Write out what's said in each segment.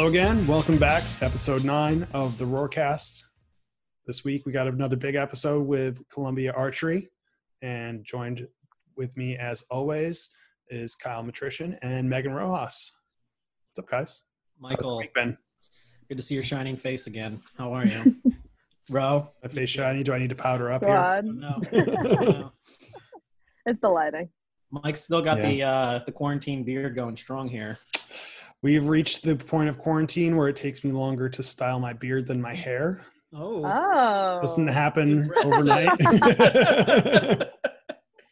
Hello again. Welcome back. Episode nine of the Roarcast. This week we got another big episode with Columbia Archery, and joined with me as always is Kyle Matrician and Megan Rojas. What's up, guys? Michael, week been? good to see your shining face again. How are you? Ro? My face shiny. Do I need to powder up here? God, No. no. it's the lighting. Mike's still got the uh, the quarantine beard going strong here. We've reached the point of quarantine where it takes me longer to style my beard than my hair. Oh. Oh, Doesn't happen overnight.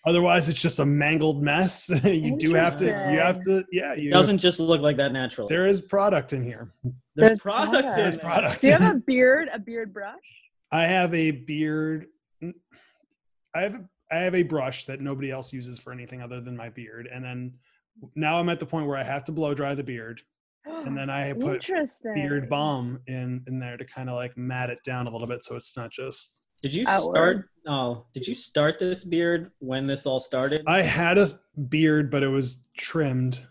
Otherwise, it's just a mangled mess. you do have to. You have to. Yeah, you. Doesn't just look like that naturally. There is product in here. There's, There's product product. There's product. Do you have a beard? A beard brush? I have a beard. I have I have a brush that nobody else uses for anything other than my beard, and then now I'm at the point where I have to blow dry the beard, and then I put Interesting. beard balm in in there to kind of like mat it down a little bit, so it's not just. Did you Outward. start? Oh, did you start this beard when this all started? I had a beard, but it was trimmed.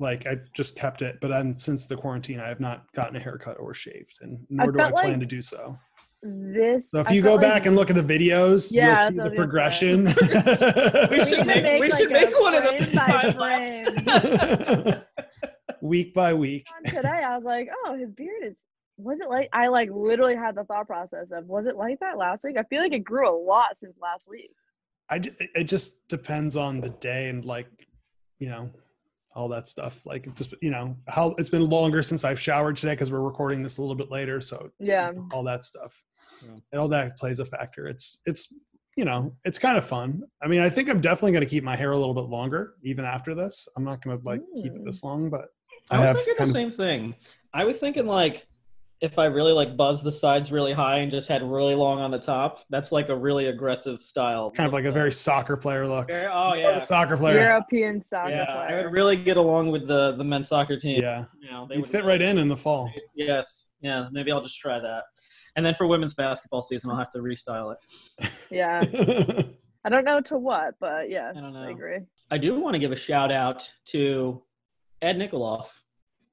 Like I just kept it, but I'm since the quarantine, I have not gotten a haircut or shaved, and nor do I plan like to do so. This. So if you go felt back like and look at the videos, Yeah, you'll see the progression. We we should need to make- we like should a make one of frame those by time week by week. On Today, I was like, oh, his beard is. Was it like I like literally had the thought process of was it like that last week? I feel like it grew a lot since last week. I j- it just depends on the day and like you know all that stuff. Like just you know how it's been longer since I've showered today because we're recording this a little bit later, so Yeah. all that stuff Yeah. and all that plays a factor. It's it's you know it's kind of fun. I mean, I think I'm definitely going to keep my hair a little bit longer even after this. I'm not going to like keep it Mm. this long, but I was have thinking the kind of- same thing. I was thinking like if I really like buzz the sides really high and just had really long on the top, that's like a really aggressive style. kind of like a very soccer player look. Very- oh yeah. Soccer player. European soccer Yeah, I would really get along with the the men's soccer team. Yeah, You know, they you would fit right in in the fall. Yes. Yeah. Maybe I'll just try that. And then for women's basketball season, I'll have to restyle it. yeah. I don't know to what, but yeah, I don't know. I agree. I do want to give a shout out to Ed Nikoloff.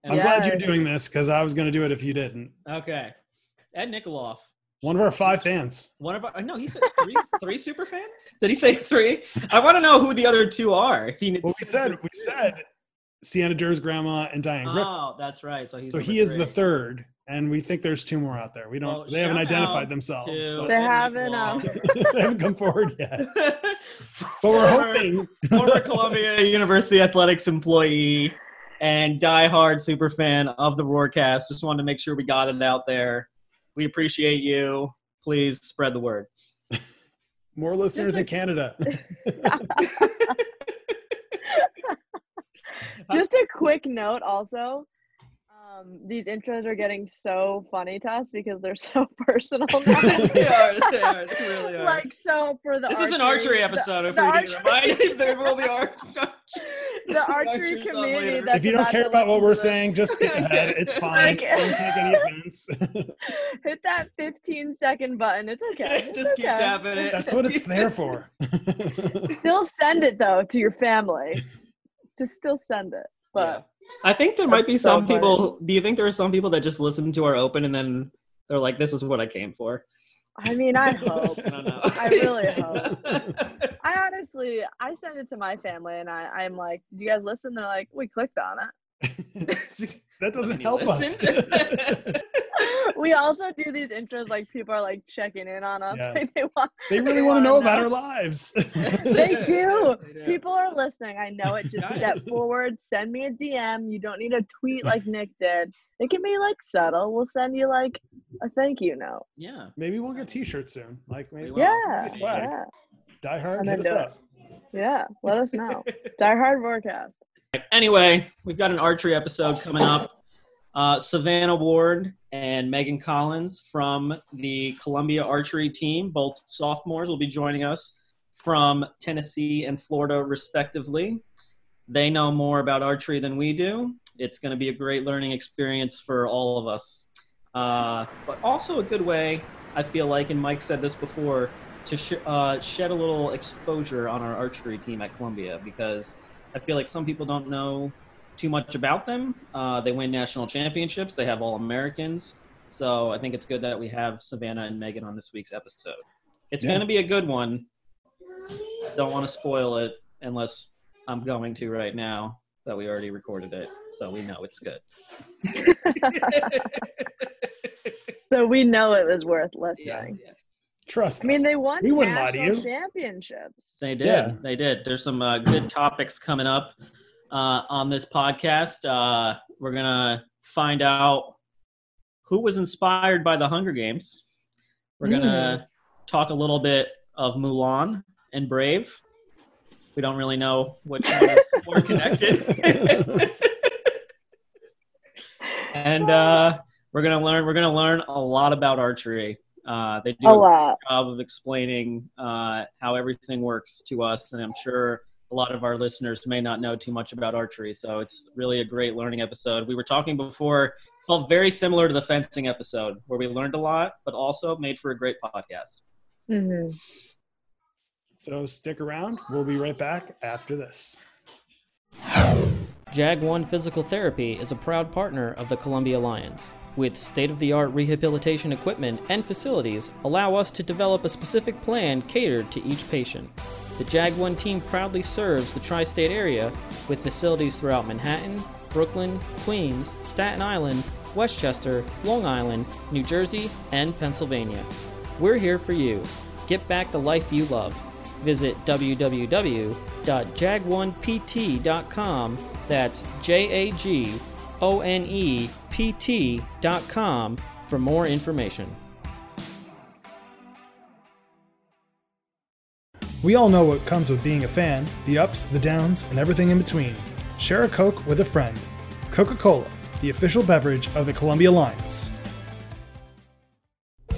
I'm And- glad you're doing this because I was going to do it if you didn't. Okay. Ed Nikoloff. One of our five fans. One of our no, he said three three super fans. Did he say three? I want to know who the other two are. If he Well, we said we said Sienna Durr's grandma and Diane Griffin. Oh, that's right. So he's so he is the third, and we think there's two more out there. We don't. Well, they haven't identified themselves. They haven't, um, they haven't come forward yet. But we're hoping. former Columbia University athletics employee and diehard super fan of the Roarcast. Just wanted to make sure we got it out there. We appreciate you. Please spread the word. More listeners Just in Canada. Just a quick note also. Um, these intros are getting so funny to us because they're so personal now. They are, they are, they really are. like so for the this is an archery the- episode. If the we need archery- to remind you, there will be art. the archery community later. that's if you don't care about what we're saying, just skip ahead. It's fine. Like- don't take any offense. hit that 15 second button. It's okay. It's Just keep okay. tapping it. That's Just what it's keep- there for. Still send it though to your family. Just still send it. But I think there might be so some people. Do you think there are some people that just listen to our open and then they're like, "This is what I came for." I mean, I hope. I don't know. I really hope. I honestly, I send it to my family, and I, I'm like, "Did you guys listen?" They're like, "We clicked on it." that doesn't You help us. Listened? we also do these intros like people are like checking in on us. Yeah. Like they want. they really They want to know wanna about our lives. They do. They do. People are listening. I know it. Just Nice. step forward. Send me a DM. You don't need a tweet like Nick did. It can be like subtle. We'll send you like a thank you note. Yeah. Maybe we'll get T-shirts soon. Like maybe We. Yeah. Nice swag. Yeah. Die Hard, I'm hit us into it. up. Yeah. Let us know. Die Hard Roarcast. Anyway, we've got an archery episode coming up. Uh, Savannah Ward and Megan Collins from the Columbia Archery team, both sophomores, will be joining us from Tennessee and Florida, respectively. They know more about archery than we do. It's going to be a great learning experience for all of us. Uh, but also a good way, I feel like, and Mike said this before, to sh- uh, shed a little exposure on our archery team at Columbia because I feel like some people don't know too much about them. Uh, they win national championships. They have all Americans. So I think it's good that we have Savannah and Megan on this week's episode. It's Yeah. going to be a good one. Don't want to spoil it unless I'm going to right now that we already recorded it, so we know it's good. so we know it was worth yeah, listening. Trust I mean, us. they won We wouldn't lie to national you. championships. they did. Yeah. They did. There's some uh, good topics coming up uh, on this podcast. Uh, we're gonna find out who was inspired by the Hunger Games. We're gonna talk a little bit of Mulan and Brave. We don't really know which one is more connected. and uh, we're gonna learn. We're gonna learn a lot about archery. Uh, they do A lot. job of explaining uh, how everything works to us, and I'm sure a lot of our listeners may not know too much about archery. So it's really a great learning episode. We were talking before, felt very similar to the fencing episode, where we learned a lot, but also made for a great podcast. Mm-hmm. So stick around. We'll be right back after this. Jag One Physical Therapy is a proud partner of the Columbia Lions. With state of the art rehabilitation equipment and facilities, allow us to develop a specific plan catered to each patient. The Jag One team proudly serves the tri state area with facilities throughout Manhattan, Brooklyn, Queens, Staten Island, Westchester, Long Island, New Jersey, and Pennsylvania. We're here for you. Get back the life you love. Visit www.jag1pt.com. That's J A G O N E P T.com for more information. We all know what comes with being a fan the ups, the downs, and everything in between. Share a Coke with a friend. Coca Cola, the official beverage of the Columbia Lions.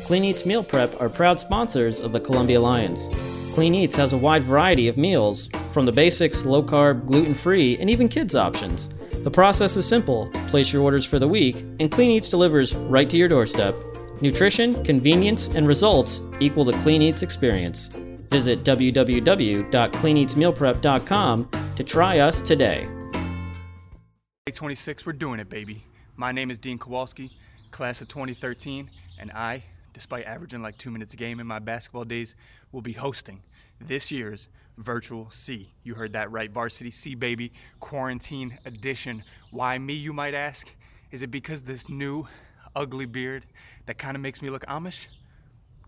Clean Eats Meal Prep are proud sponsors of the Columbia Lions. Clean Eats has a wide variety of meals, from the basics, low carb, gluten free, and even kids options. The process is simple place your orders for the week, and Clean Eats delivers right to your doorstep. Nutrition, convenience, and results equal the Clean Eats experience. Visit www.cleaneatsmealprep.com to try us today. 26, we're doing it, baby. My name is Dean Kowalski, class of 2013, and I, despite averaging like two minutes a game in my basketball days, will be hosting this year's Virtual C. You heard that right, Varsity C, baby, quarantine edition. Why me, you might ask? Is it because this new, ugly beard that kind of makes me look Amish?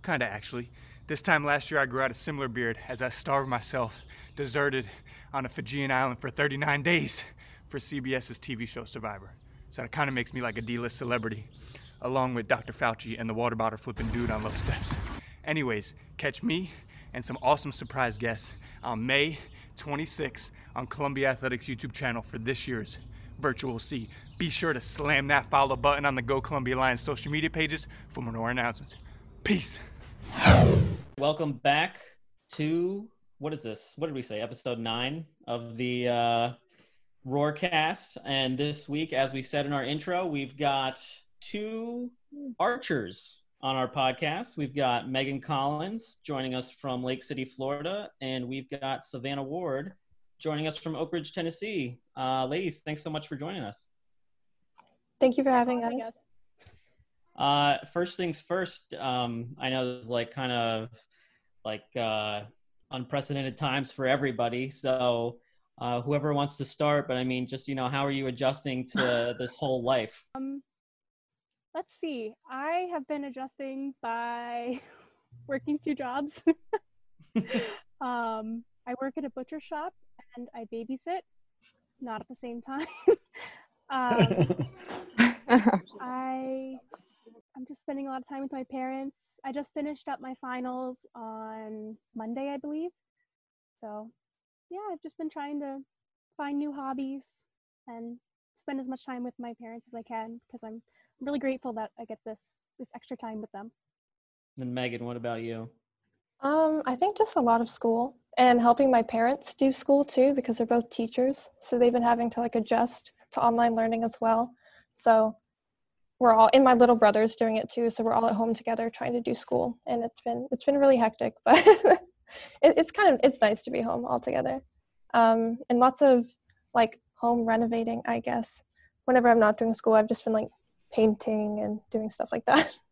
Kinda actually. This time last year, I grew out a similar beard as I starved myself, deserted on a Fijian island for 39 days for CBS's TV show Survivor. So that kind of makes me like a D-list celebrity, along with Dr. Fauci and the water bottle flipping dude on Love Steps. Anyways, catch me and some awesome surprise guests on May 26 on Columbia Athletics YouTube channel for this year's Virtual C. Be sure to slam that follow button on the Go Columbia Lions social media pages for more announcements. Peace. Welcome back to what is this? What did we say? Episode nine of the uh, Roarcast. And this week, as we said in our intro, we've got two archers on our podcast. We've got Megan Collins joining us from Lake City, Florida, and we've got Savannah Ward joining us from Oak Ridge, Tennessee. Uh, ladies, thanks so much for joining us. Thank you for having us. Uh, first things first, um, I know this is like kind of like uh, unprecedented times for everybody. So uh, whoever wants to start, but I mean, just you know, how are you adjusting to this whole life? Um, let's see. I have been adjusting by working two jobs. um, I work at a butcher shop and I babysit, not at the same time. um, I I'm just spending a lot of time with my parents. I just finished up my finals on Monday, I believe. So, yeah, I've just been trying to find new hobbies and spend as much time with my parents as I can because I'm really grateful that I get this this extra time with them. And Megan, what about you? Um, I think just a lot of school and helping my parents do school too because they're both teachers. So they've been having to like adjust to online learning as well. So we're all and my little brother's doing it too. So we're all at home together trying to do school, and it's been it's been really hectic, but it, it's kind of it's nice to be home all together. Um, and lots of like home renovating, I guess. Whenever I'm not doing school, I've just been like painting and doing stuff like that.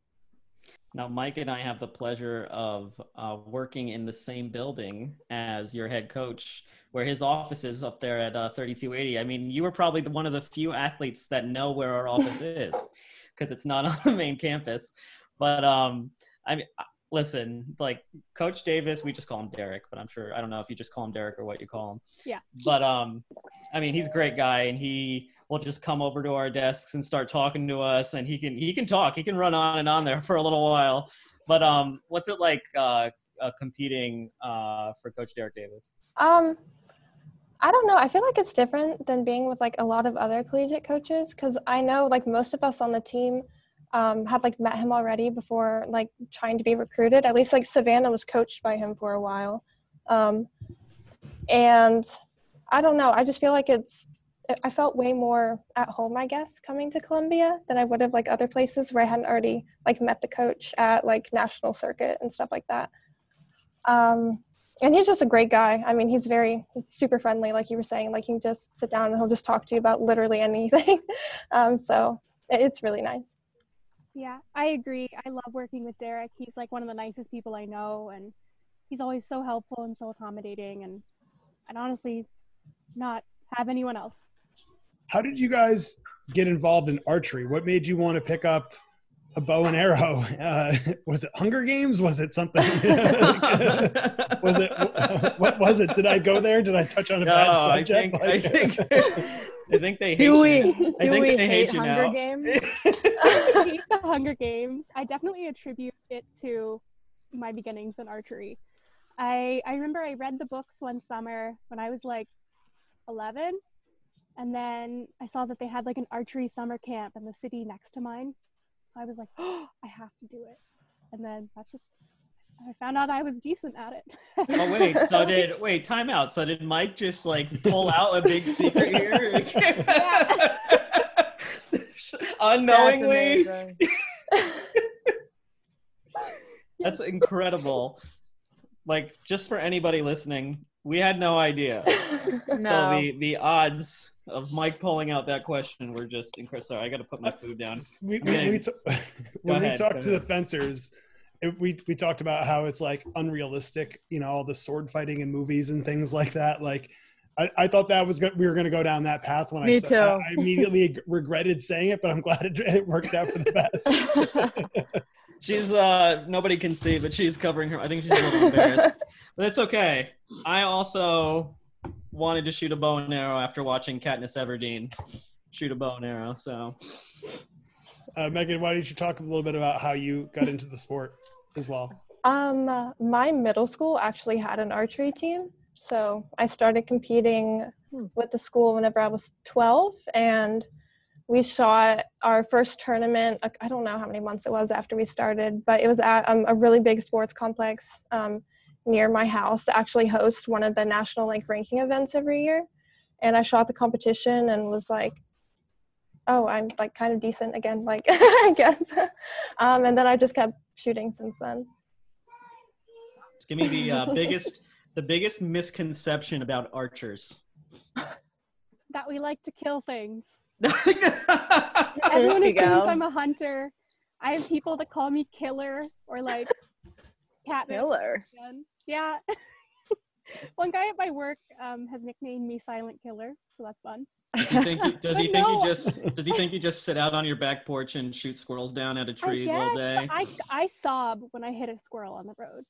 Now, Mike and I have the pleasure of uh, working in the same building as your head coach, where his office is up there at uh, 3280. I mean, you were probably the, one of the few athletes that know where our office is because it's not on the main campus. But um, I mean, listen, like Coach Davis, we just call him Derek, but I'm sure I don't know if you just call him Derek or what you call him. Yeah. But um, I mean, he's a great guy, and he will just come over to our desks and start talking to us, and he can he can talk, he can run on and on there for a little while. But um, what's it like uh, uh competing uh for Coach Derek Davis? Um, I don't know. I feel like it's different than being with like a lot of other collegiate coaches because I know like most of us on the team um, had like met him already before like trying to be recruited. At least like Savannah was coached by him for a while. Um, and I don't know. I just feel like it's, I felt way more at home, I guess, coming to Columbia than I would have like other places where I hadn't already like met the coach at like national circuit and stuff like that. Um, and he's just a great guy. I mean, he's very, he's super friendly, like you were saying. Like you can just sit down and he'll just talk to you about literally anything. um, so it's really nice. Yeah, I agree. I love working with Derek. He's like one of the nicest people I know, and he's always so helpful and so accommodating. And I'd honestly not have anyone else. How did you guys get involved in archery? What made you want to pick up a bow and arrow? Uh, was it Hunger Games? Was it something? was it what was it? Did I go there? Did I touch on a No, bad I subject? think I think I think they hate Do we you. I do think we they hate hate you Hunger now. Games? I hate the Hunger Games. I definitely attribute it to my beginnings in archery. I I remember I read the books one summer when I was like 11, and then I saw that they had like an archery summer camp in the city next to mine. So I was like, oh, I have to do it. And then that's just I found out I was decent at it. Oh wait, so did wait time out. So did Mike just like pull out a big secret here? Unknowingly, That's that's incredible. Like just for anybody listening, we had no idea. So No. the the odds of Mike pulling out that question were just incredible. Sorry, I got to put my food down. we, we, we t- when we talked go to the fencers, it, we we talked about how it's like unrealistic, you know, all the sword fighting in movies and things like that. Like, I, I thought that was go- we were going to go down that path when I Me saw- too. I, I immediately regretted saying it, but I'm glad it, it worked out for the best. She's uh nobody can see, but she's covering her. I think she's a little embarrassed, but it's okay. I also wanted to shoot a bow and arrow after watching Katniss Everdeen shoot a bow and arrow. So uh, Megan, why don't you talk a little bit about how you got into the sport as well? Um, my middle school actually had an archery team. So I started competing Hmm. with the school whenever I was 12, and we shot our first tournament. I don't know how many months it was after we started, but it was at um, a really big sports complex um, near my house to actually host one of the national like ranking events every year. And I shot the competition and was like, oh, I'm like kind of decent again, like I guess. um, and then I just kept shooting since then. just give me the uh, biggest the biggest misconception about archers. that we like to kill things. Everyone you assumes go. I'm a hunter. I have people that call me killer or like Katniss. Killer. Again. Yeah. One guy at my work um, has nicknamed me Silent Killer, so that's fun. Does he think you, does he think No. you just does he think you just sit out on your back porch and shoot squirrels down out of trees I all day? I I sob when I hit a squirrel on the road.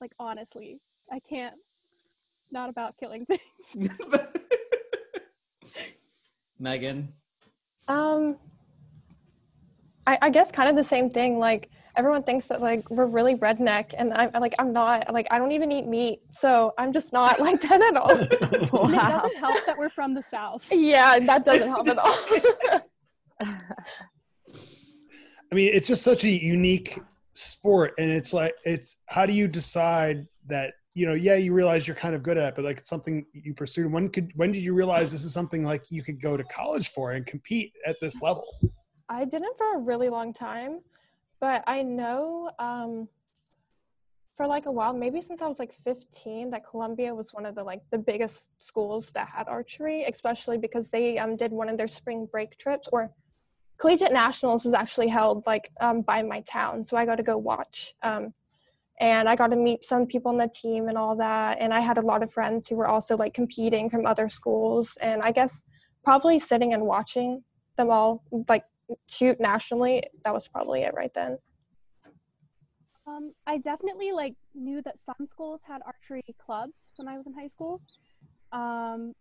Like honestly, I can't. Not about killing things. Megan. Um, I, I guess kind of the same thing. Like everyone thinks that like we're really redneck, and I'm like I'm not. Like I don't even eat meat, so I'm just not like that at all. And it doesn't help that we're from the south. yeah, that doesn't help at all. I mean, it's just such a unique sport, and it's like it's how do you decide that you know? Yeah, you realize you're kind of good at it, but like it's something you pursued. When could when did you realize this is something like you could go to college for and compete at this level? I didn't for a really long time, but I know um, for like a while, maybe since I was like 15, that Columbia was one of the like the biggest schools that had archery, especially because they um, did one of their spring break trips or collegiate nationals is actually held like um, by my town, so I got to go watch. Um, and I got to meet some people on the team and all that. And I had a lot of friends who were also like competing from other schools. And I guess probably sitting and watching them all like shoot nationally, that was probably it right then. Um, I definitely like knew that some schools had archery clubs when I was in high school, um,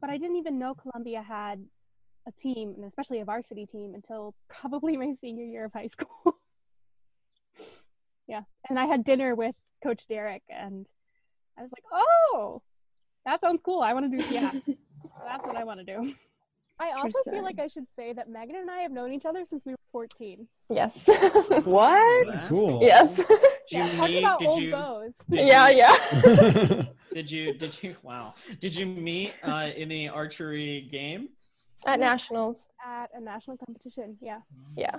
but I didn't even know Columbia had a team, and especially a varsity team, until probably my senior year of high school. yeah, and I had dinner with Coach Derek, and I was like, "Oh, that sounds cool. I want to do yeah, that's what I want to do." I also sure. feel like I should say that Megan and I have known each other since we were 14. Yes. What? That's Cool. yes. Did you Yeah, talk about Did old you? bows. did yeah, you- yeah. Did you? Did you? Wow. Did you meet uh, in the archery game? At nationals. At a national competition, yeah. Yeah.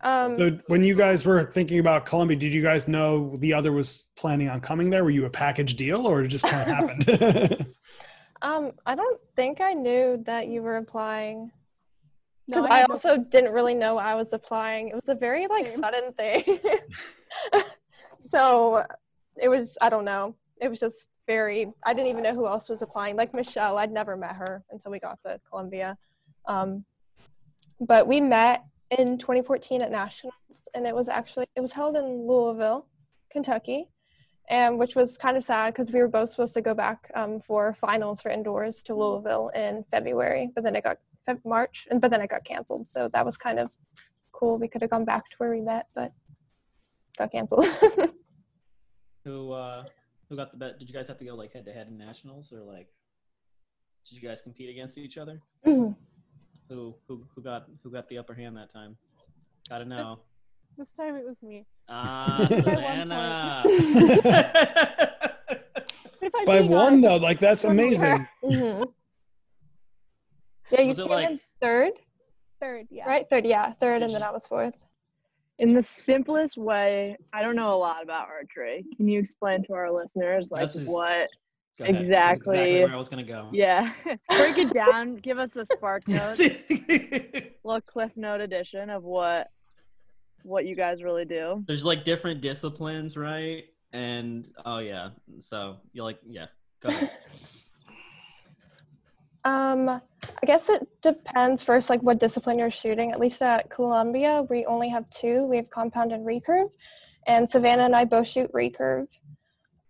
Um, so when you guys were thinking about Columbia, did you guys know the other was planning on coming there? Were you a package deal or it just kind of happened? Um, I don't think I knew that you were applying No, because I, had no also didn't really know I was applying. It was a very like Same. sudden thing. so it was I don't know. It was just very I didn't even know who else was applying. Like Michelle, I'd never met her until we got to Columbia. Um, but we met in 2014 at nationals, and it was actually it was held in Louisville, Kentucky, and which was kind of sad because we were both supposed to go back um, for finals for indoors to Louisville in February, but then it got Feb- March, and but then it got canceled. So that was kind of cool. We could have gone back to where we met, but got canceled. Who? uh Who got the bet? Did you guys have to go like head to head in nationals, or like? Did you guys compete against each other? Who? Who? Who got? Who got the upper hand that time? Gotta know. This time it was me. Ah, By one Savannah. But By one honest, though, like that's One more. amazing. hmm Yeah, you Was came like- in third, third, yeah. right? Third, yeah, third, and then I was fourth. In the simplest way, I don't know a lot about archery. Can you explain to our listeners like just- what? Go ahead. That's Exactly. exactly where I was gonna go. Yeah, break it down. Give us a spark note, little cliff note edition of what what you guys really do. There's like different disciplines, right? And oh yeah, so you're like yeah. Go ahead. Um, I guess it depends first, like what discipline you're shooting. At least at Columbia, we only have two. We have compound and recurve, and Savannah and I both shoot recurve.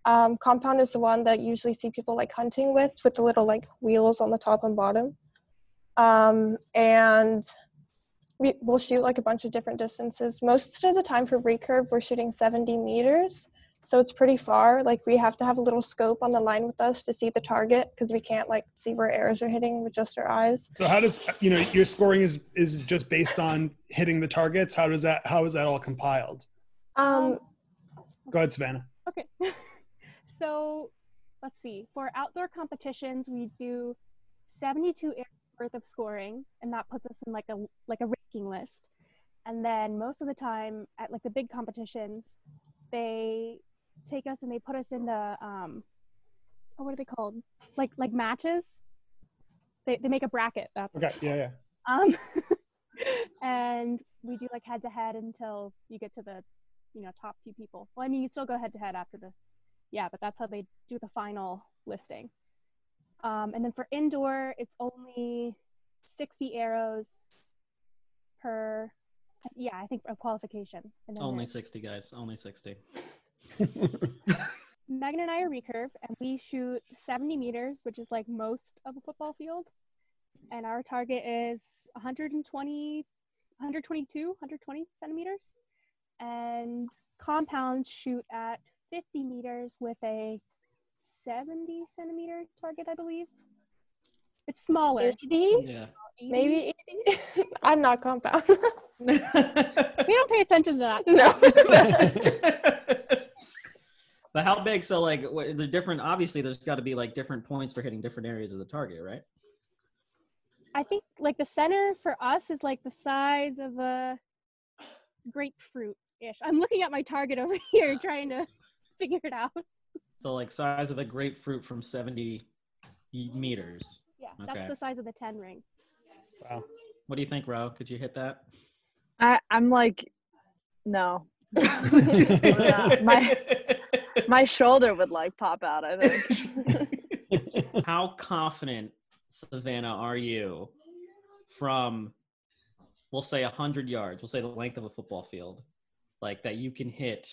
Um, compound is the one that you usually see people like hunting with, with the little like wheels on the top and bottom. Um, and we, we'll shoot like a bunch of different distances. Most of the time for recurve, we're shooting 70 meters. So it's pretty far. Like we have to have a little scope on the line with us to see the target because we can't like see where arrows are hitting with just our eyes. So how does you know your scoring is is just based on hitting the targets? How does that how is that all compiled? Um, Go ahead, Savannah. Okay. so let's see. For outdoor competitions, we do 72 areas worth of scoring, and that puts us in like a like a ranking list. And then most of the time at like the big competitions, they take us and they put us in the um oh, what are they called? Like like matches. They they make a bracket. That's Okay, yeah, yeah. um, and we do like head to head until you get to the, you know, top few people. Well, I mean, you still go head to head after the, yeah, but that's how they do the final listing. Um, and then for indoor, it's only 60 arrows per, yeah, I think a qualification. And then Only there's- 60 guys. Only 60. Megan and I are recurve, and we shoot 70 meters, which is like most of a football field. And our target is 120, 122, 120 centimeters. And compounds shoot at 50 meters with a 70 centimeter target, I believe. It's smaller. 80, Yeah. 80. maybe 80. I'm not compound. We don't pay attention to that. no. but how big? So like what, the different. Obviously, there's got to be like different points for hitting different areas of the target, right? I think like the center for us is like the size of a grapefruit ish. I'm looking at my target over here trying to figure it out. So like size of a grapefruit from 70 meters. Yeah, Okay. that's the size of the 10 ring. Wow. What do you think, Ro? Could you hit that? I, I'm like, no. My my shoulder would like pop out. I think. How confident, Savannah, are you from, we'll say 100 yards, we'll say the length of a football field, like that you can hit?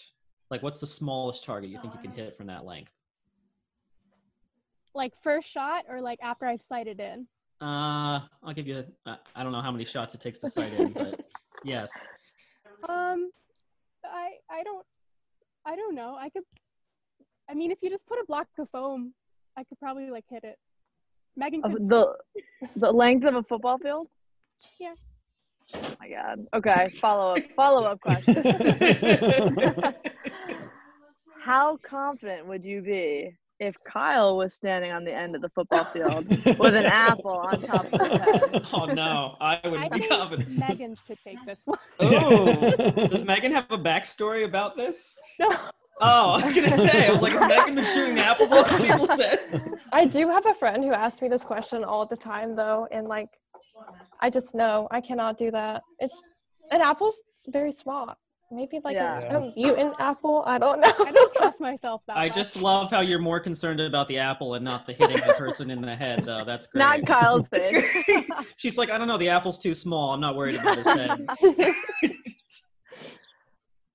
Like, what's the smallest target you think you can hit from that length? Like first shot or like after I've sighted in? Uh, I'll give you. I I don't know how many shots it takes to sight in, but yes. Um, I I don't I don't know. I could. I mean, if you just put a block of foam, I could probably like hit it. Megan Of could. the the length of a football field. Yeah. Oh my god. Okay. Follow up. Follow up question. How confident would you be if Kyle was standing on the end of the football field with an apple on top of his head? oh no, I I wouldn't be think confident. Megan should take this one. Oh, does Megan have a backstory about this? No. Oh, I was gonna say, I was like, has Megan been shooting the apple balls at people's heads? I do have a friend who asks me this question all the time, though, and like, I just know I cannot do that. It's an apple's very small. Maybe like Yeah. a, a mutant apple. I don't know. I don't trust myself that I much. just love how you're more concerned about the apple and not the hitting the person in the head, though. That's great. Not Kyle's thing. She's like, I don't know, the apple's too small. I'm not worried about his head.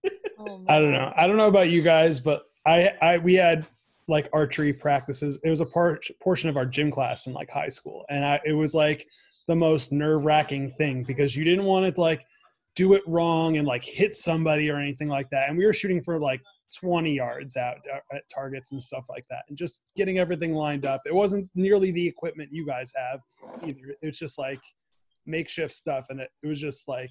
Oh I don't know. I don't know about you guys, but I, I we had like archery practices. It was a part portion of our gym class in like high school, and I, it was like the most nerve wracking thing because you didn't want to like do it wrong and like hit somebody or anything like that. And we were shooting for like 20 yards out uh, at targets and stuff like that, and just getting everything lined up. It wasn't nearly the equipment you guys have either. It's just like makeshift stuff, and it, it was just like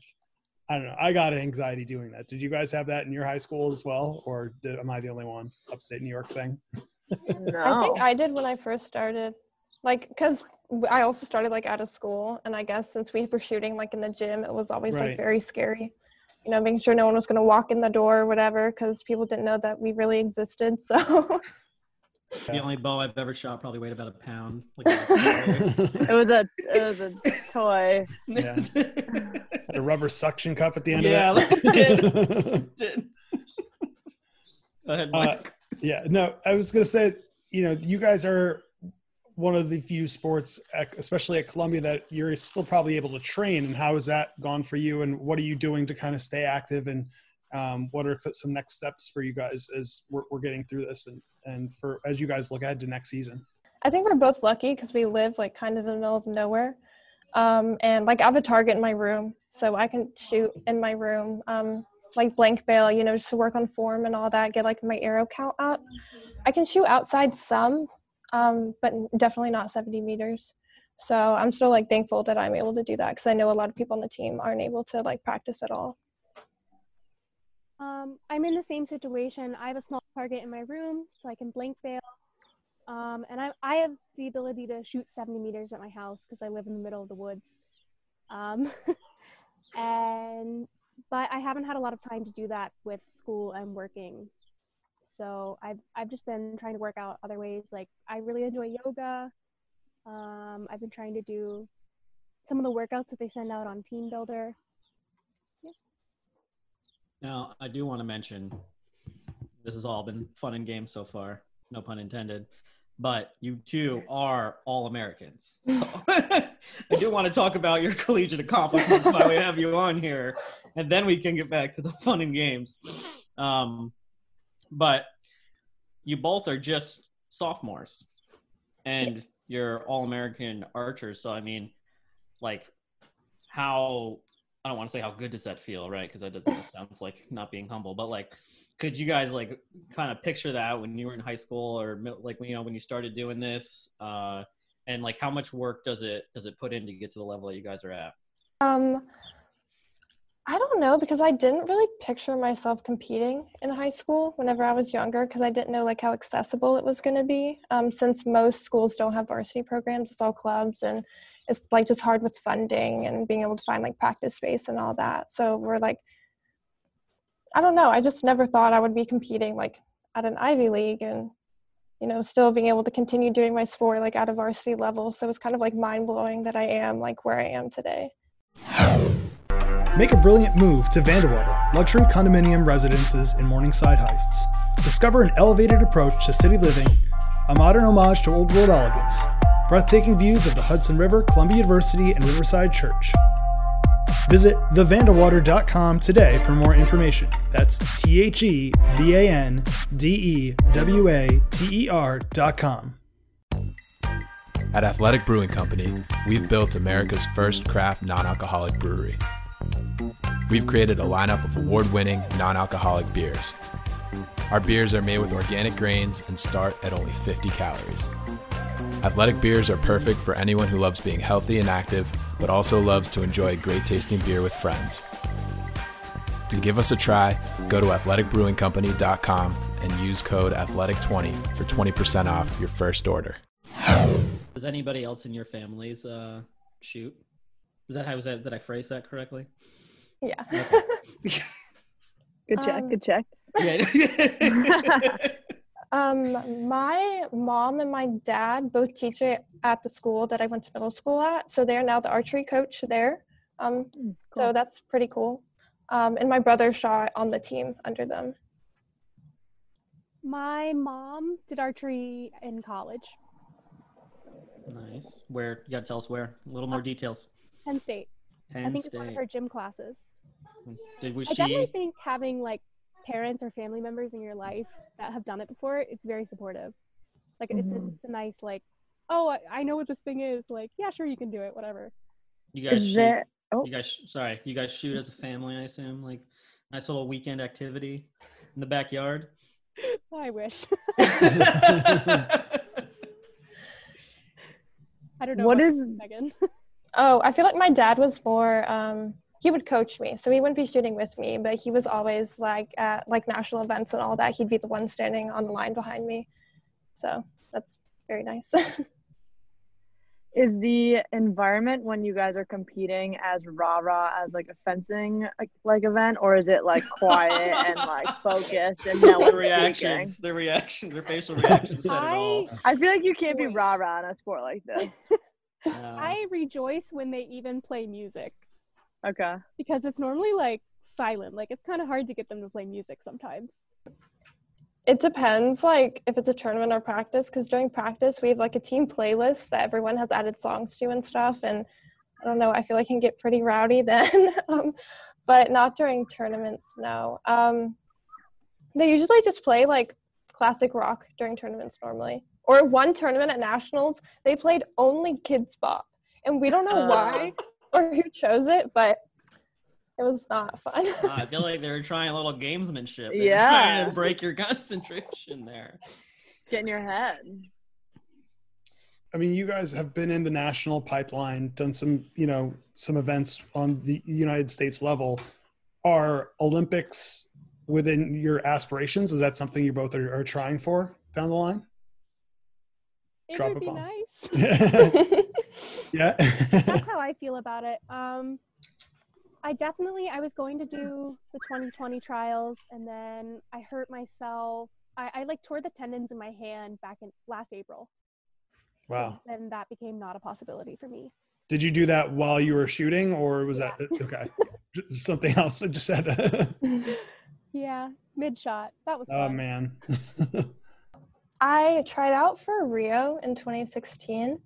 I don't know. I got anxiety doing that. Did you guys have that in your high school as well, or did, am I the only one? Upstate New York thing. No. I think I did when I first started. Like, because I also started like out of school, and I guess since we were shooting like in the gym, it was always Right. like very scary. You know, making sure no one was gonna walk in the door or whatever, because people didn't know that we really existed. So The only bow I've ever shot probably weighed about a pound. Like it was a it was a toy. Yeah. a rubber suction cup at the end Yeah, of like it it. Did- Go ahead, Uh, Mike. yeah, no, I was gonna say, you know, you guys are one of the few sports, especially at Columbia, that you're still probably able to train. And how has that gone for you? And what are you doing to kind of stay active? And um, what are some next steps for you guys as we're, we're getting through this, and and for as you guys look ahead to next season? I think we're both lucky because we live like kind of in the middle of nowhere. Um, and like I have a target in my room, so I can shoot in my room, um, like blank bale, you know, just to work on form and all that, get like my arrow count up. I can shoot outside some, um, but definitely not 70 meters. So I'm still like thankful that I'm able to do that because I know a lot of people on the team aren't able to like practice at all. Um, I'm in the same situation. I have a small target in my room, so I can blank bale. Um, and I, I have the ability to shoot 70 meters at my house because I live in the middle of the woods. Um, and but I haven't had a lot of time to do that with school and working. So I've I've just been trying to work out other ways. Like I really enjoy yoga. Um, I've been trying to do some of the workouts that they send out on TeamBuildr. Now, I do want to mention this has all been fun and games so far, no pun intended. But you two are all Americans. So I do want to talk about your collegiate accomplishments while we have you on here, and then we can get back to the fun and games. Um, but you both are just sophomores, and you're all American archers. So I mean, like, how I don't want to say how good does that feel, right? Because that, doesn't- that sounds like not being humble. But like, could you guys like kind of picture that when you were in high school or like when you know when you started doing this? Uh, and like, how much work does it does it put in to get to the level that you guys are at? Um, I don't know because I didn't really picture myself competing in high school whenever I was younger because I didn't know like how accessible it was going to be. Um, since most schools don't have varsity programs, it's all clubs and it's like just hard with funding and being able to find like practice space and all that. So we're like, I don't know. I just never thought I would be competing like at an Ivy League and you know still being able to continue doing my sport like at a varsity level. So it's kind of like mind blowing that I am like where I am today. Make a brilliant move to Vandewater, luxury condominium residences in Morningside Heights. Discover an elevated approach to city living, a modern homage to old world elegance, breathtaking views of the Hudson River, Columbia University, and Riverside Church. Visit thevandewater.com today for more information. That's T H E V A N D E W A T E R.com. At Athletic Brewing Company, we've built America's first craft non alcoholic brewery. We've created a lineup of award winning non alcoholic beers. Our beers are made with organic grains and start at only 50 calories. Athletic beers are perfect for anyone who loves being healthy and active, but also loves to enjoy great tasting beer with friends. To give us a try, go to athleticbrewingcompany.com and use code athletic20 for 20% off your first order. Does anybody else in your families uh, shoot? Was that how was that? Did I phrase that correctly? Yeah. Good check. Um, good check. Yeah. Um, my mom and my dad both teach it at the school that I went to middle school at, so they're now the archery coach there. Um, Mm, so that's pretty cool. Um, and my brother shot on the team under them. My mom did archery in college, nice. Where you got to tell us where? A little more details. Penn State. Penn I think State. it's one of her gym classes. Did was I definitely she? think having like parents or family members in your life that have done it before, it's very supportive. Like it's, Mhm. it's a nice like, oh, I, I know what this thing is. Like, yeah, sure, you can do it. Whatever. You guys shoot. there? Oh, You guys, sorry, you guys shoot as a family, I assume. Like nice little weekend activity in the backyard. I wish. I don't know. What about is- Megan? Oh, I feel like my dad was more. Um, he would coach me, so he wouldn't be shooting with me, but he was always like at like national events and all that. He'd be the one standing on the line behind me. So that's very nice. is the environment when you guys are competing as rah rah as like a fencing like, like event, or is it like quiet and like focused and no their one's speaking? reactions, their reactions, their facial reactions said it all. I feel like you can't be Voice. rah rah in a sport like this. Yeah. I rejoice when they even play music Okay. because it's normally like silent. Like it's kind of hard to get them to play music sometimes. It depends, like if it's a tournament or practice, because during practice we have like a team playlist that everyone has added songs to and stuff. And I don't know, I feel like it can get pretty rowdy then, um, but not during tournaments. No, um, they usually just play like classic rock during tournaments normally. Or one tournament at nationals, they played only Kidz Bop, and we don't know why or who chose it, but it was not fun. Uh, I feel like they were trying a little gamesmanship. They Yeah. trying to break your concentration there. Get in your head. I mean, you guys have been in the national pipeline, done some, you know, some events on the United States level. Are Olympics within your aspirations? Is that something you both are, are trying for down the line? It Drop would a be bomb. nice. yeah. That's how I feel about it. Um, I definitely I was going to do the 2020 trials, and then I hurt myself. I, I like tore the tendons in my hand back in last April. So wow. then that became not a possibility for me. Did you do that while you were shooting, or was that okay? Something else. I just had. To, Yeah, mid shot. That was oh fun. man. I tried out for Rio in 2016,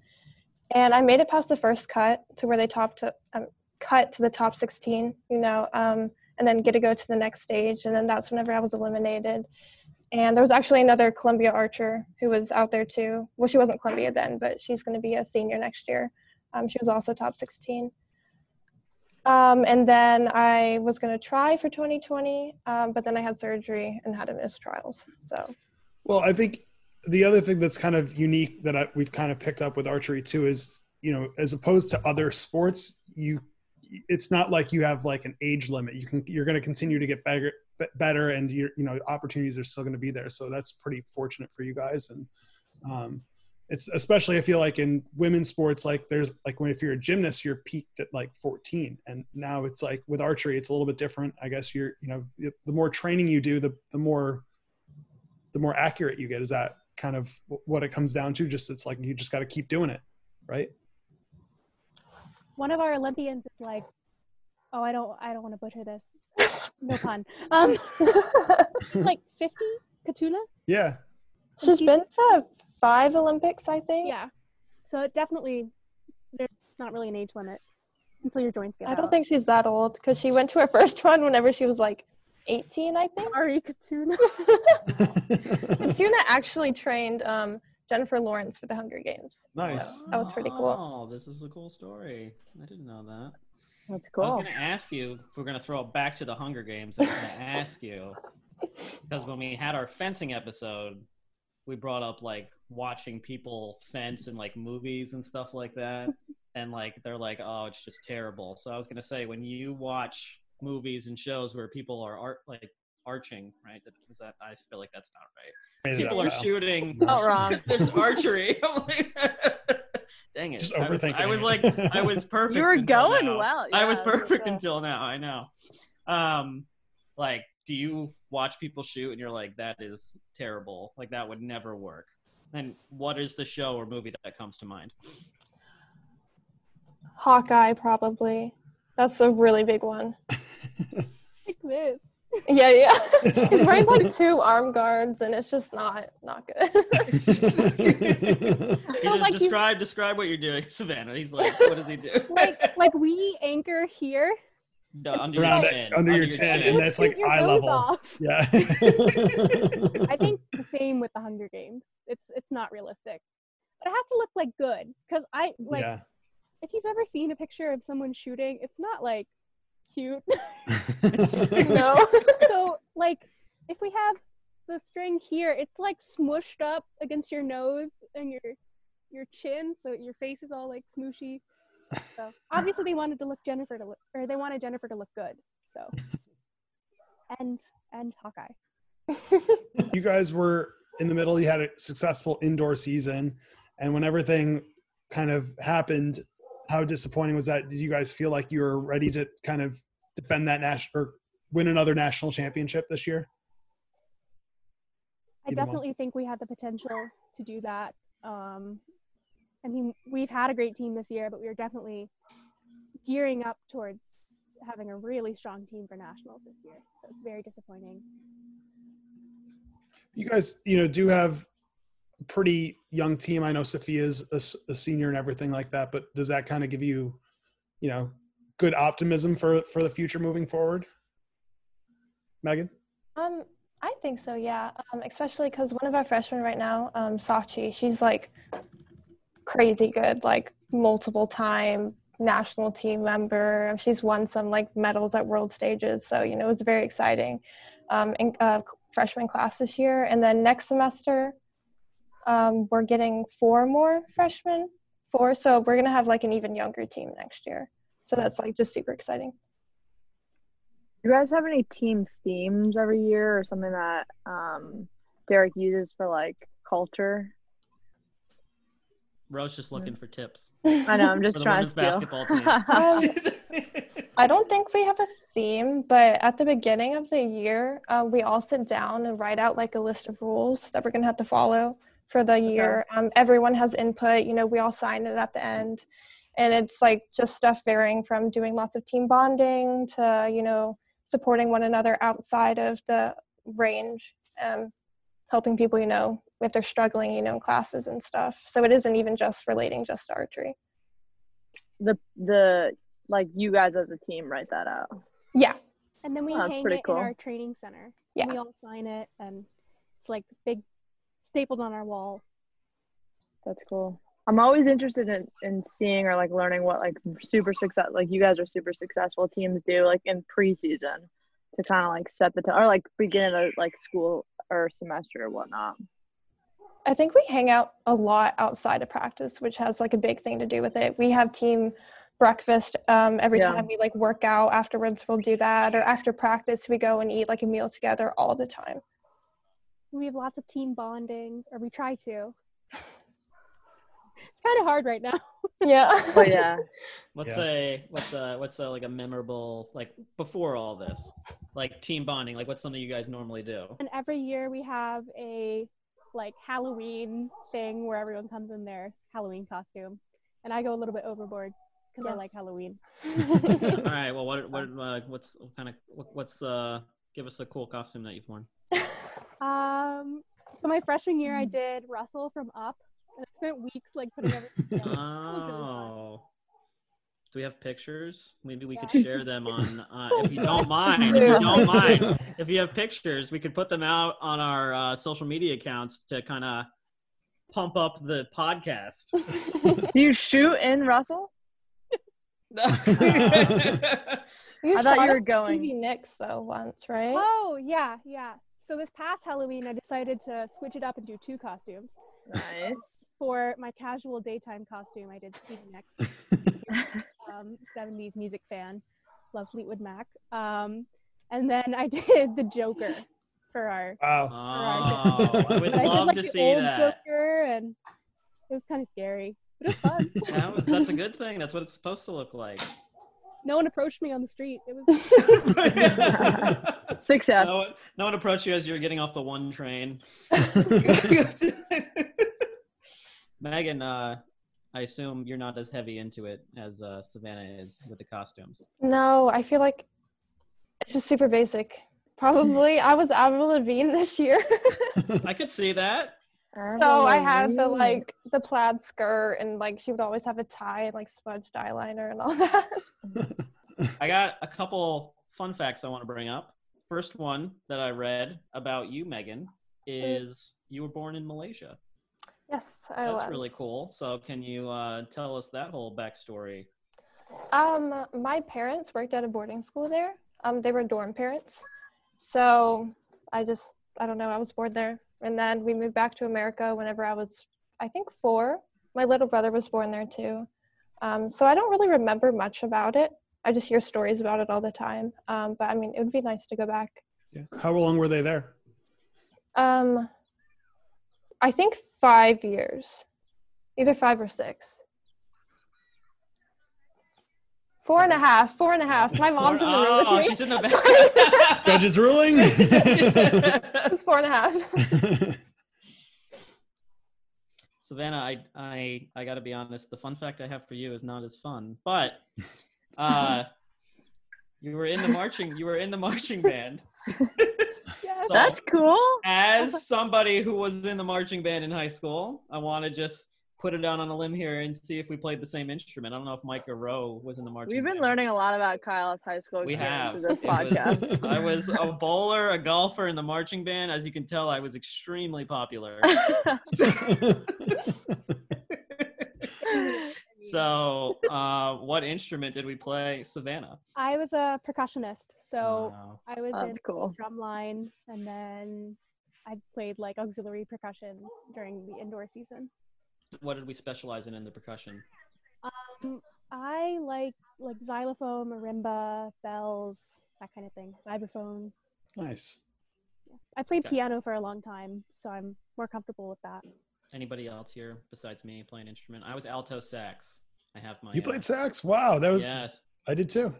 and I made it past the first cut to where they top to um, cut to the top 16, you know, um, and then get to go to the next stage, and then that's whenever I was eliminated. And there was actually another Columbia archer who was out there too. Well, she wasn't Columbia then, but she's going to be a senior next year. Um, she was also top 16. Um, and then I was going to try for 2020, um, but then I had surgery and had to miss trials. So Well, I think the other thing that's kind of unique that I, we've kind of picked up with archery too is, you know, as opposed to other sports, you, it's not like you have like an age limit. You can, you're going to continue to get better, better, and your, you know, opportunities are still going to be there. So that's pretty fortunate for you guys. And um, it's especially I feel like in women's sports, like there's like when if you're a gymnast, you're peaked at like 14, and now it's like with archery, it's a little bit different. I guess you're, you know, the more training you do, the the more the more accurate you get. Is that kind of what it comes down to? Just it's like you just got to keep doing it, right? One of our Olympians is like, oh, I don't, I don't want to butcher this. No pun. Um, like 50, Khatuna. Yeah. She's been to five Olympics, I think. Yeah. So it definitely, there's not really an age limit until your joints get I don't out. think she's that old because she went to her first one whenever she was like 18, I think. Sorry, Khatuna. Khatuna actually trained um, Jennifer Lawrence for the Hunger Games. Nice. So that was pretty cool. Oh, this is a cool story. I didn't know that. That's cool. I was going to ask you if we're going to throw it back to the Hunger Games. I was going to ask you because when we had our fencing episode, we brought up like watching people fence in like movies and stuff like that, and like they're like, "Oh, it's just terrible." So I was going to say, when you watch movies and shows where people are art like arching, right? That, is that I feel like that's not right. Made People are now. shooting. Not wrong. There's archery. I'm like, Dang it! Just I was, overthinking I was like, I was perfect. You were going now. well, I was perfect sure. until now. I know. Um, like, do you watch people shoot and you're like, that is terrible. Like that would never work. And what is the show or movie that comes to mind? Hawkeye, probably. That's a really big one. Like this. Yeah, yeah. He's wearing like two arm guards, and it's just not not good. He just like you- describe describe what you're doing, Savannah. He's like, what does he do? Like, like we anchor here. The- under Around your it- chin. under your you chin, and that's like eye level. off. yeah. I think the same with the Hunger Games. It's it's not realistic, but it has to look like good because I like yeah. if you've ever seen a picture of someone shooting, it's not like cute. no. so like if we have the string here, it's like smushed up against your nose and your your chin, so your face is all like smooshy. So obviously they wanted to look Jennifer to look, or they wanted Jennifer to look good. So and and Hawkeye. you guys were in the middle. You had a successful indoor season, and when everything kind of happened, how disappointing was that? Did you guys feel like you were ready to kind of defend that national or win another national championship this year? I Either one. definitely think we had the potential to do that. Um, I mean, we've had a great team this year, but we are definitely gearing up towards having a really strong team for nationals this year. So it's very disappointing. You guys, you know, do have pretty young team. I know Sophia's a senior and everything like that, but does that kind of give you, you know, good optimism for for the future moving forward? Megan, Um, I think so, yeah. Um, especially because one of our freshmen right now, um, Sachi, she's like crazy good, like multiple time national team member. She's won some like medals at world stages, so you know it's very exciting. Um, in uh, freshman class this year, and then next semester, um, we're getting four more freshmen, four. So we're gonna have like an even younger team next year. So that's like just super exciting. Do you guys have any team themes every year or something that um, Derek uses for like culture? Rose just looking for tips I know, I'm for just the trying to women's steal. basketball team. I don't think we have a theme, but at the beginning of the year, uh, we all sit down and write out like a list of rules that we're gonna have to follow for the year. Um, everyone has input. You know, we all sign it at the end, and it's like just stuff varying from doing lots of team bonding to you know supporting one another outside of the range, um, helping people you know if they're struggling, you know, in classes and stuff. So it isn't even just relating just to archery. the the like you guys as a team write that out. Yeah. And then we Oh, hang it cool. in our training center. Yeah. We all sign it, and it's like big stapled on our wall. That's cool. I'm always interested in, in seeing or like learning what like super success like you guys are super successful teams do like in preseason to kind of like set the tone or like beginning of like school or semester or whatnot. I think we hang out a lot outside of practice, which has like a big thing to do with it. We have team breakfast um, every Yeah. time we like work out. Afterwards, we'll do that, or after practice, we go and eat like a meal together all the time. We have lots of team bondings, or we try to. it's kind of hard right now. Yeah. But yeah, What's Yeah. a what's a what's a like a memorable like before all this? like team bonding? Like, what's something you guys normally do? And every year we have a like Halloween thing where everyone comes in their Halloween costume, and I go a little bit overboard because I like Halloween. All right. Well, what what uh, what's what kind of what, what's uh give us a cool costume that you've worn? Um, so my freshman year I did Russell from Up, and I spent weeks like putting everything together. That was really fun. Oh. Do we have pictures? Maybe we could share them on, uh, if you don't mind. If you don't mind, if you have pictures, we could put them out on our uh, social media accounts to kind of pump up the podcast. Do you shoot in Russell? You I thought you were at going- Stevie Nicks though once, right? Oh yeah, yeah. So this past Halloween I decided to switch it up and do two costumes. Nice. For my casual daytime costume, I did Stevie Nicks. um, 70s music fan. Love Fleetwood Mac. Um, and then I did the Joker for our. Wow. Oh, I would But I did love like to the see old that. Joker, and it was kind of scary, but it was fun. That was, that's a good thing. That's what it's supposed to look like. No one approached me on the street. It was. no, Success. one, no one approached you as you were getting off the one train. Megan, uh, I assume you're not as heavy into it as uh, Savannah is with the costumes. No, I feel like it's just super basic. Probably I was Avril Lavigne this year. I could see that. So I had the like the plaid skirt and like she would always have a tie and like smudged eyeliner and all that. I got a couple fun facts I want to bring up. First one that I read about you, Megan, is you were born in Malaysia. yes, I That's was. really cool. So, can you uh, tell us that whole backstory? Um, my parents worked at a boarding school there. Um, they were dorm parents. So I just, I don't know, I was born there. And then we moved back to America whenever I was, I think, four. My little brother was born there too. Um, so I don't really remember much about it. I just hear stories about it all the time. Um, but I mean, it would be nice to go back. Yeah. How long were they there? Um, I think five years, either five or six. Four and a half, four and a half. My mom's in the room with oh, me. she's in the back. Judge's ruling. It was four and a half. Savannah, I, I, I got to be honest. The fun fact I have for you is not as fun, but uh, you were in the marching. You were in the marching band. yes. So- That's cool. As somebody who was in the marching band in high school, I want to just put it down on a limb here and see if we played the same instrument. I don't know if Micah Rowe was in the marching. Band. We've been band. learning a lot about Kyle's high school We experience have. through this It was- podcast. I was a bowler, a golfer, in the marching band. As you can tell, I was extremely popular. so, uh, what instrument did we play, Savannah? I was a percussionist, so Wow. I was in cool. drum line, and then I played like auxiliary percussion during the indoor season. What did we specialize in in the percussion? Um, I like like xylophone, marimba, bells, that kind of thing. Vibraphone. nice. I played Okay. piano for a long time, so I'm more comfortable with that. Anybody else here besides me playing instrument? I was alto sax. I have my. You uh, played sax? Wow, that was Yes. I did too.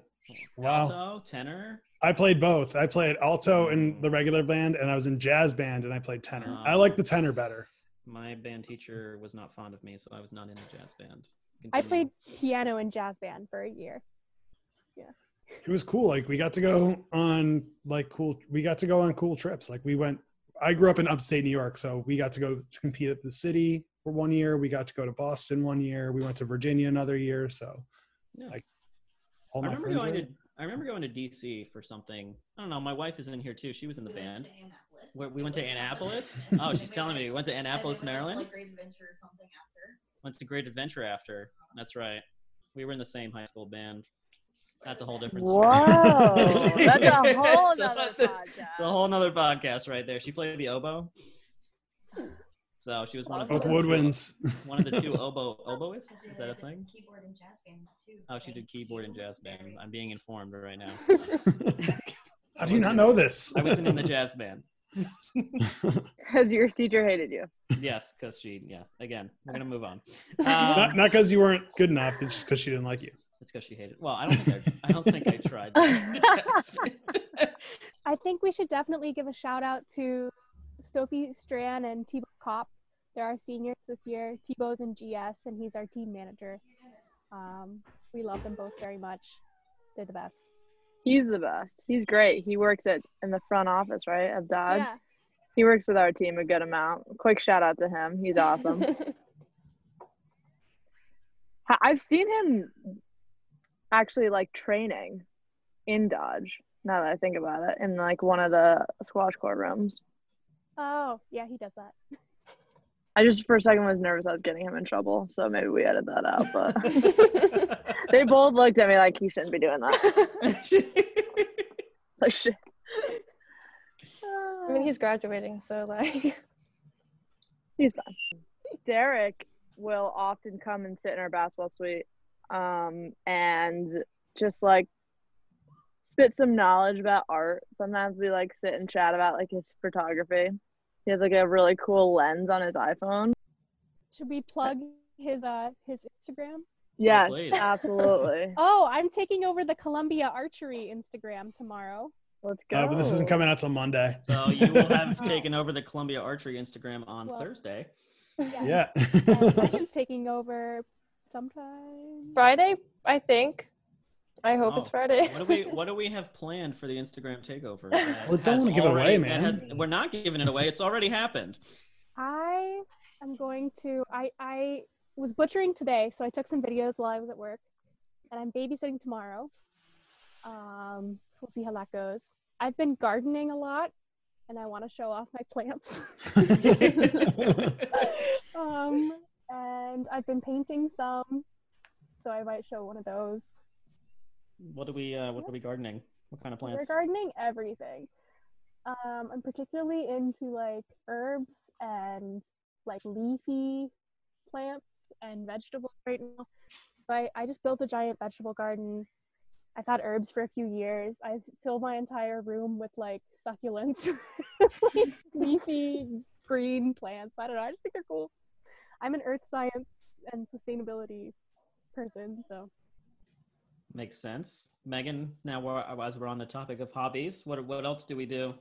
Wow. Alto, tenor. I played both. I played alto in the regular band, and I was in jazz band, and I played tenor. I like the tenor better. My band teacher was not fond of me, so I was not in the jazz band. I played piano in jazz band for a year. Yeah. It was cool. Like we got to go on like cool. We got to go on cool trips. Like we went. I grew up in upstate New York, so we got to go to compete at the city for one year. We got to go to Boston one year. We went to Virginia another year. So Yeah. like all I my remember friends going were. to. I remember going to DC for something. I don't know. My wife is in here too. She was in the band. Where- we went to Annapolis. Oh, she's telling me we went to Annapolis, Maryland. Went Like Great Adventure or something after. Went to Great Adventure after. Uh-huh. That's right. We were in the same high school band. That's a whole different story. Whoa, that's a whole It's a- nother It's a podcast. whole nother podcast right there. She played the oboe. So she was one of both the- woodwinds. One of the two oboe oboists. Is that a thing? Keyboard and jazz band too. Oh, she did keyboard and jazz band. I'm being informed right now. How do you not know this? I wasn't in the jazz band. Because your teacher hated you. yes, because she. Yes. Again, we're gonna move on. not Um, not because you weren't good enough. It's just because she didn't like you. It's because she hated. Well, I don't think I. I don't think I tried. I think we should definitely give a shout out to Sophie Strand and Tebow Kopp. They're our seniors this year. Tebow's in GS and he's our team manager. Um, we love them both very much. They're the best. He's the best. He's great. He works at in the front office, right, of Dodge. Yeah. He works with our team a good amount. Quick shout out to him. He's awesome. I've seen him actually like training in Dodge. Now that I think about it, in like one of the squash court rooms. Oh, yeah, he does that. I just for a second was nervous I was getting him in trouble, so maybe we edit that out. But they both looked at me like he shouldn't be doing that. It's like shit. I mean, he's graduating, so like, He's fine. Derek will often come and sit in our basketball suite um, and just like spit some knowledge about art. Sometimes we like sit and chat about like his photography. He has like a really cool lens on his iPhone. Should we plug his uh his Instagram? Yes, please. absolutely. Oh, I'm taking over the Columbia Archery Instagram tomorrow. Let's go. Uh, but this isn't coming out till Monday. so you will have taken over the Columbia Archery Instagram on Well. Thursday. Yeah. Yeah. And taking over sometime. Friday, I think. I hope Oh, it's Friday. What do we What do we have planned for the Instagram takeover? Well, don't has wanna give it away, man. has- we're not giving it away. It's already happened. I am going to I I was butchering today, so I took some videos while I was at work. And I'm babysitting tomorrow. Um, we'll see how that goes. I've been gardening a lot and I want to show off my plants. um, and I've been painting some, so I might show one of those. What are we uh, What are we gardening? What kind of plants? We're gardening everything. Um, I'm particularly into like herbs and like leafy plants and vegetables right now. So I, I just built a giant vegetable garden. I've had herbs for a few years. I've filled my entire room with like succulents, like leafy green plants. I don't know. I just think they're cool. I'm an earth science and sustainability person, so Makes sense. Megan, now we're, as we're on the topic of hobbies, what what else do we do?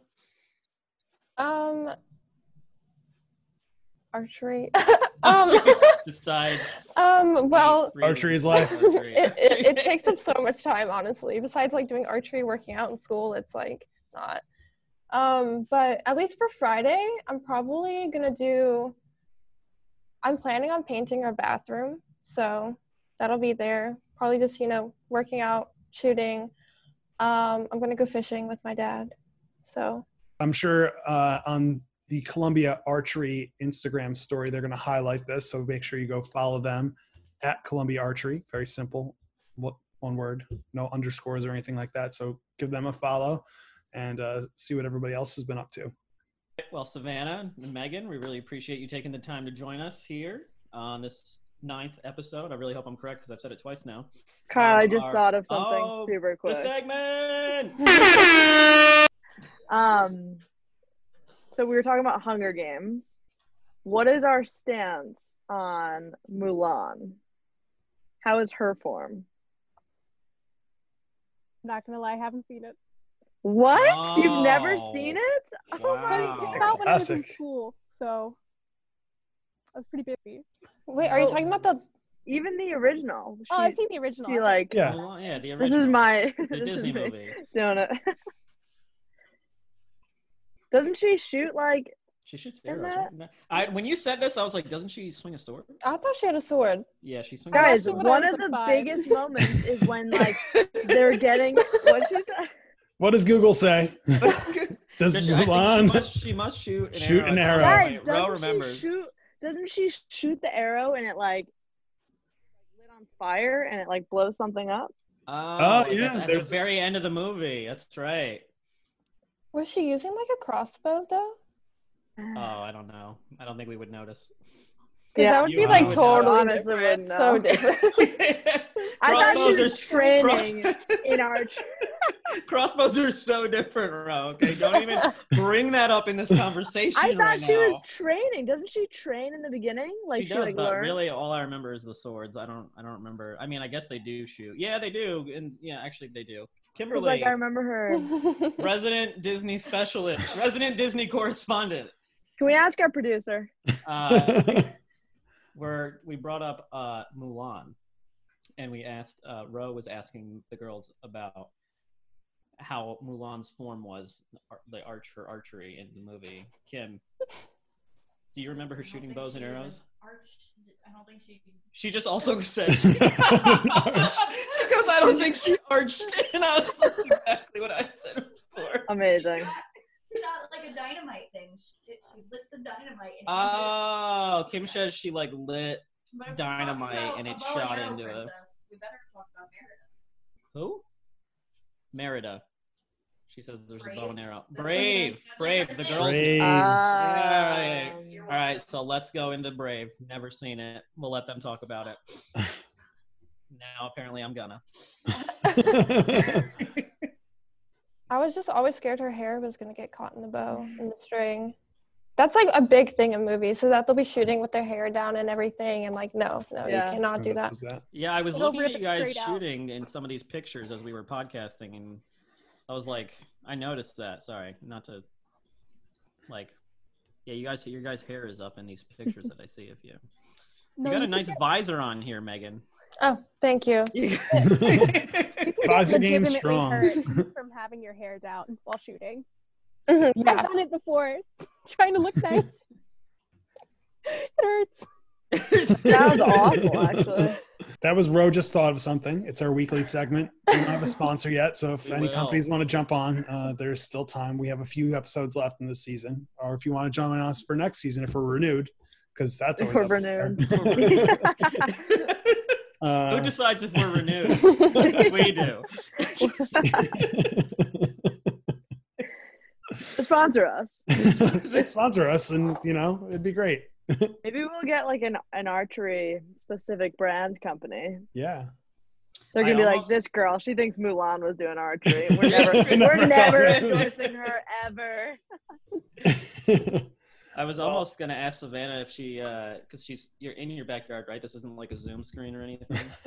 Um, archery. um, Besides, um, well, Archery is life. it, it, it takes up so much time, honestly. Besides like doing archery, working out in school, it's like not. Um, but at least for Friday, I'm probably gonna do. I'm planning on painting our bathroom, so that'll be there. Probably just you know working out, shooting. Um, I'm gonna go fishing with my dad, so I'm sure uh, on the Columbia Archery Instagram story, they're going to highlight this. So make sure you go follow them at Columbia Archery. Very simple. One word, no underscores or anything like that. So give them a follow and uh, see what everybody else has been up to. Well, Savannah and Megan, we really appreciate you taking the time to join us here on this ninth episode. I really hope I'm correct because I've said it twice now. Kyle, I Um, just our- thought of something Oh, super quick. The segment. Um, so we were talking about Hunger Games. What is our stance on Mulan? How is her form? Not gonna lie, I haven't seen it. What? You've never seen it? Oh Wow. my It Oh, came god! out when I was in classic. school, so I was pretty busy. wait, are you Oh. talking about the? Even the original. Oh, I've seen the original. she like Yeah. Oh, well, yeah, the original. this is my the this is Disney me movie. doing it. Doesn't she shoot like She shoots arrows. Right? I, when you said this, I was like, doesn't she swing a sword? I thought she had a sword. Yeah, she swings. guys? a sword. One of the five. biggest moments is when like they're getting what she said. What does Google say? Does Does she, I think she must, she must shoot an Shoot arrow. an arrow. point. Guys, Ro doesn't she remembers. shoot? Doesn't she shoot the arrow and it like lit on fire and it like blows something up? Oh, oh, at the- yeah, At the there's this- very end of the movie. That's right. Was she using like a crossbow though? Oh, I don't know. I don't think we would notice. Because Yeah. that would You be like totally different. So different. I thought she Crossbows was are- training cross- in archery. Crossbows are so different, Ro. Okay, don't even bring that up in this conversation I thought right she now. was training. Doesn't she train in the beginning? Like she does, like but learn? really, all I remember is the swords. I don't, I don't remember. I mean, I guess they do shoot. Yeah, they do, and yeah, actually, they do. Kimberly, like I remember her. resident Disney specialist, resident Disney correspondent. Can we ask our producer? Uh, where we brought up uh, Mulan, and we asked uh, Ro was asking the girls about how Mulan's form was, the arch her archery in the movie. Kim, do you remember her shooting bows and arrows? arched- I don't think she. She just also said she, she goes, "I don't think she arched," and I was that's exactly what I said before. Amazing. Shot like a dynamite thing. She, she lit the dynamite. And Oh, Kim says she like lit But if we're talking dynamite and it shot arrow into a- We better talk about Merida. Who? Merida. She says there's a bow and arrow. Brave, Brave. The girls. Brave. Um, right. You're All right, so let's go into Brave. Never seen it. We'll let them talk about it. Now apparently I'm gonna. I was just always scared her hair was gonna get caught in the bow and the string. That's like a big thing in movies, so that they'll be shooting with their hair down and everything. And like, no, no, Yeah. you cannot do that. That? Yeah, I was It'll looking at you guys straight out. shooting in some of these pictures as we were podcasting, and I was like, I noticed that. Sorry, not to like. Yeah, you guys, your guys' hair is up in these pictures that I see of you. You No, got a nice get- visor on here, Megan. Oh, thank you. you can get Visor game strong. from having your hair down while shooting. Mhm, I've done it before, trying to look nice. it hurts. That was awful, actually. That was Ro just thought of something. It's our weekly segment. We don't have a sponsor yet, so if We any will. companies want to jump on, uh, there's still time. We have a few episodes left in this season, or if you want to join us for next season, if we're renewed, because that's always We're up there. renewed. Uh, Who decides if we're renewed? we do. Sponsor us. They sponsor us, and you know it'd be great. Maybe we'll get like an, an archery specific brand company. Yeah. They're gonna be like, this girl, she thinks Mulan was doing archery. We're Yeah. never, we're Never never endorsing her ever. I was Well- almost gonna ask Savannah if she, uh, because she's you're in your backyard, right? This isn't like a Zoom screen or anything.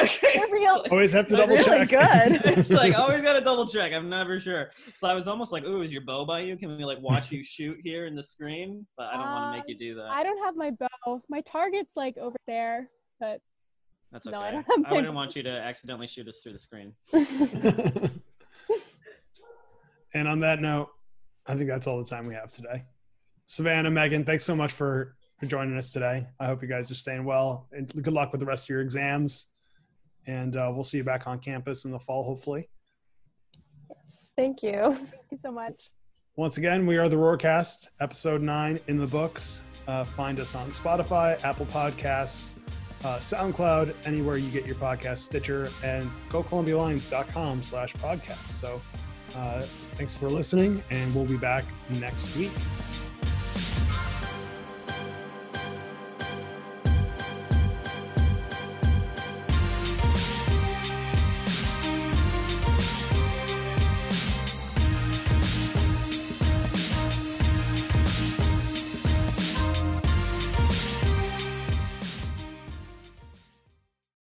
okay. real. so- Always have to double really check. good. it's like always gotta double check. I'm never sure. So I was almost like, "Ooh, is your bow by you? Can we like watch you shoot here in the screen?" But I don't want to make uh, you do that. I don't have my bow. My target's like over there, but That's okay. no, I I, don't have my wouldn't bow. want you to accidentally shoot us through the screen. and on that note, I think that's all the time we have today. Savannah, Megan, thanks so much for, for joining us today. I hope you guys are staying well and good luck with the rest of your exams. And uh, we'll see you back on campus in the fall, hopefully. Yes, thank you. thank you so much. Once again, we are the Roarcast, episode nine in the books. Uh, find us on Spotify, Apple Podcasts, uh, SoundCloud, anywhere you get your podcast, Stitcher, and gocolumbialions.com slash podcast. So uh, thanks for listening, and we'll be back next week.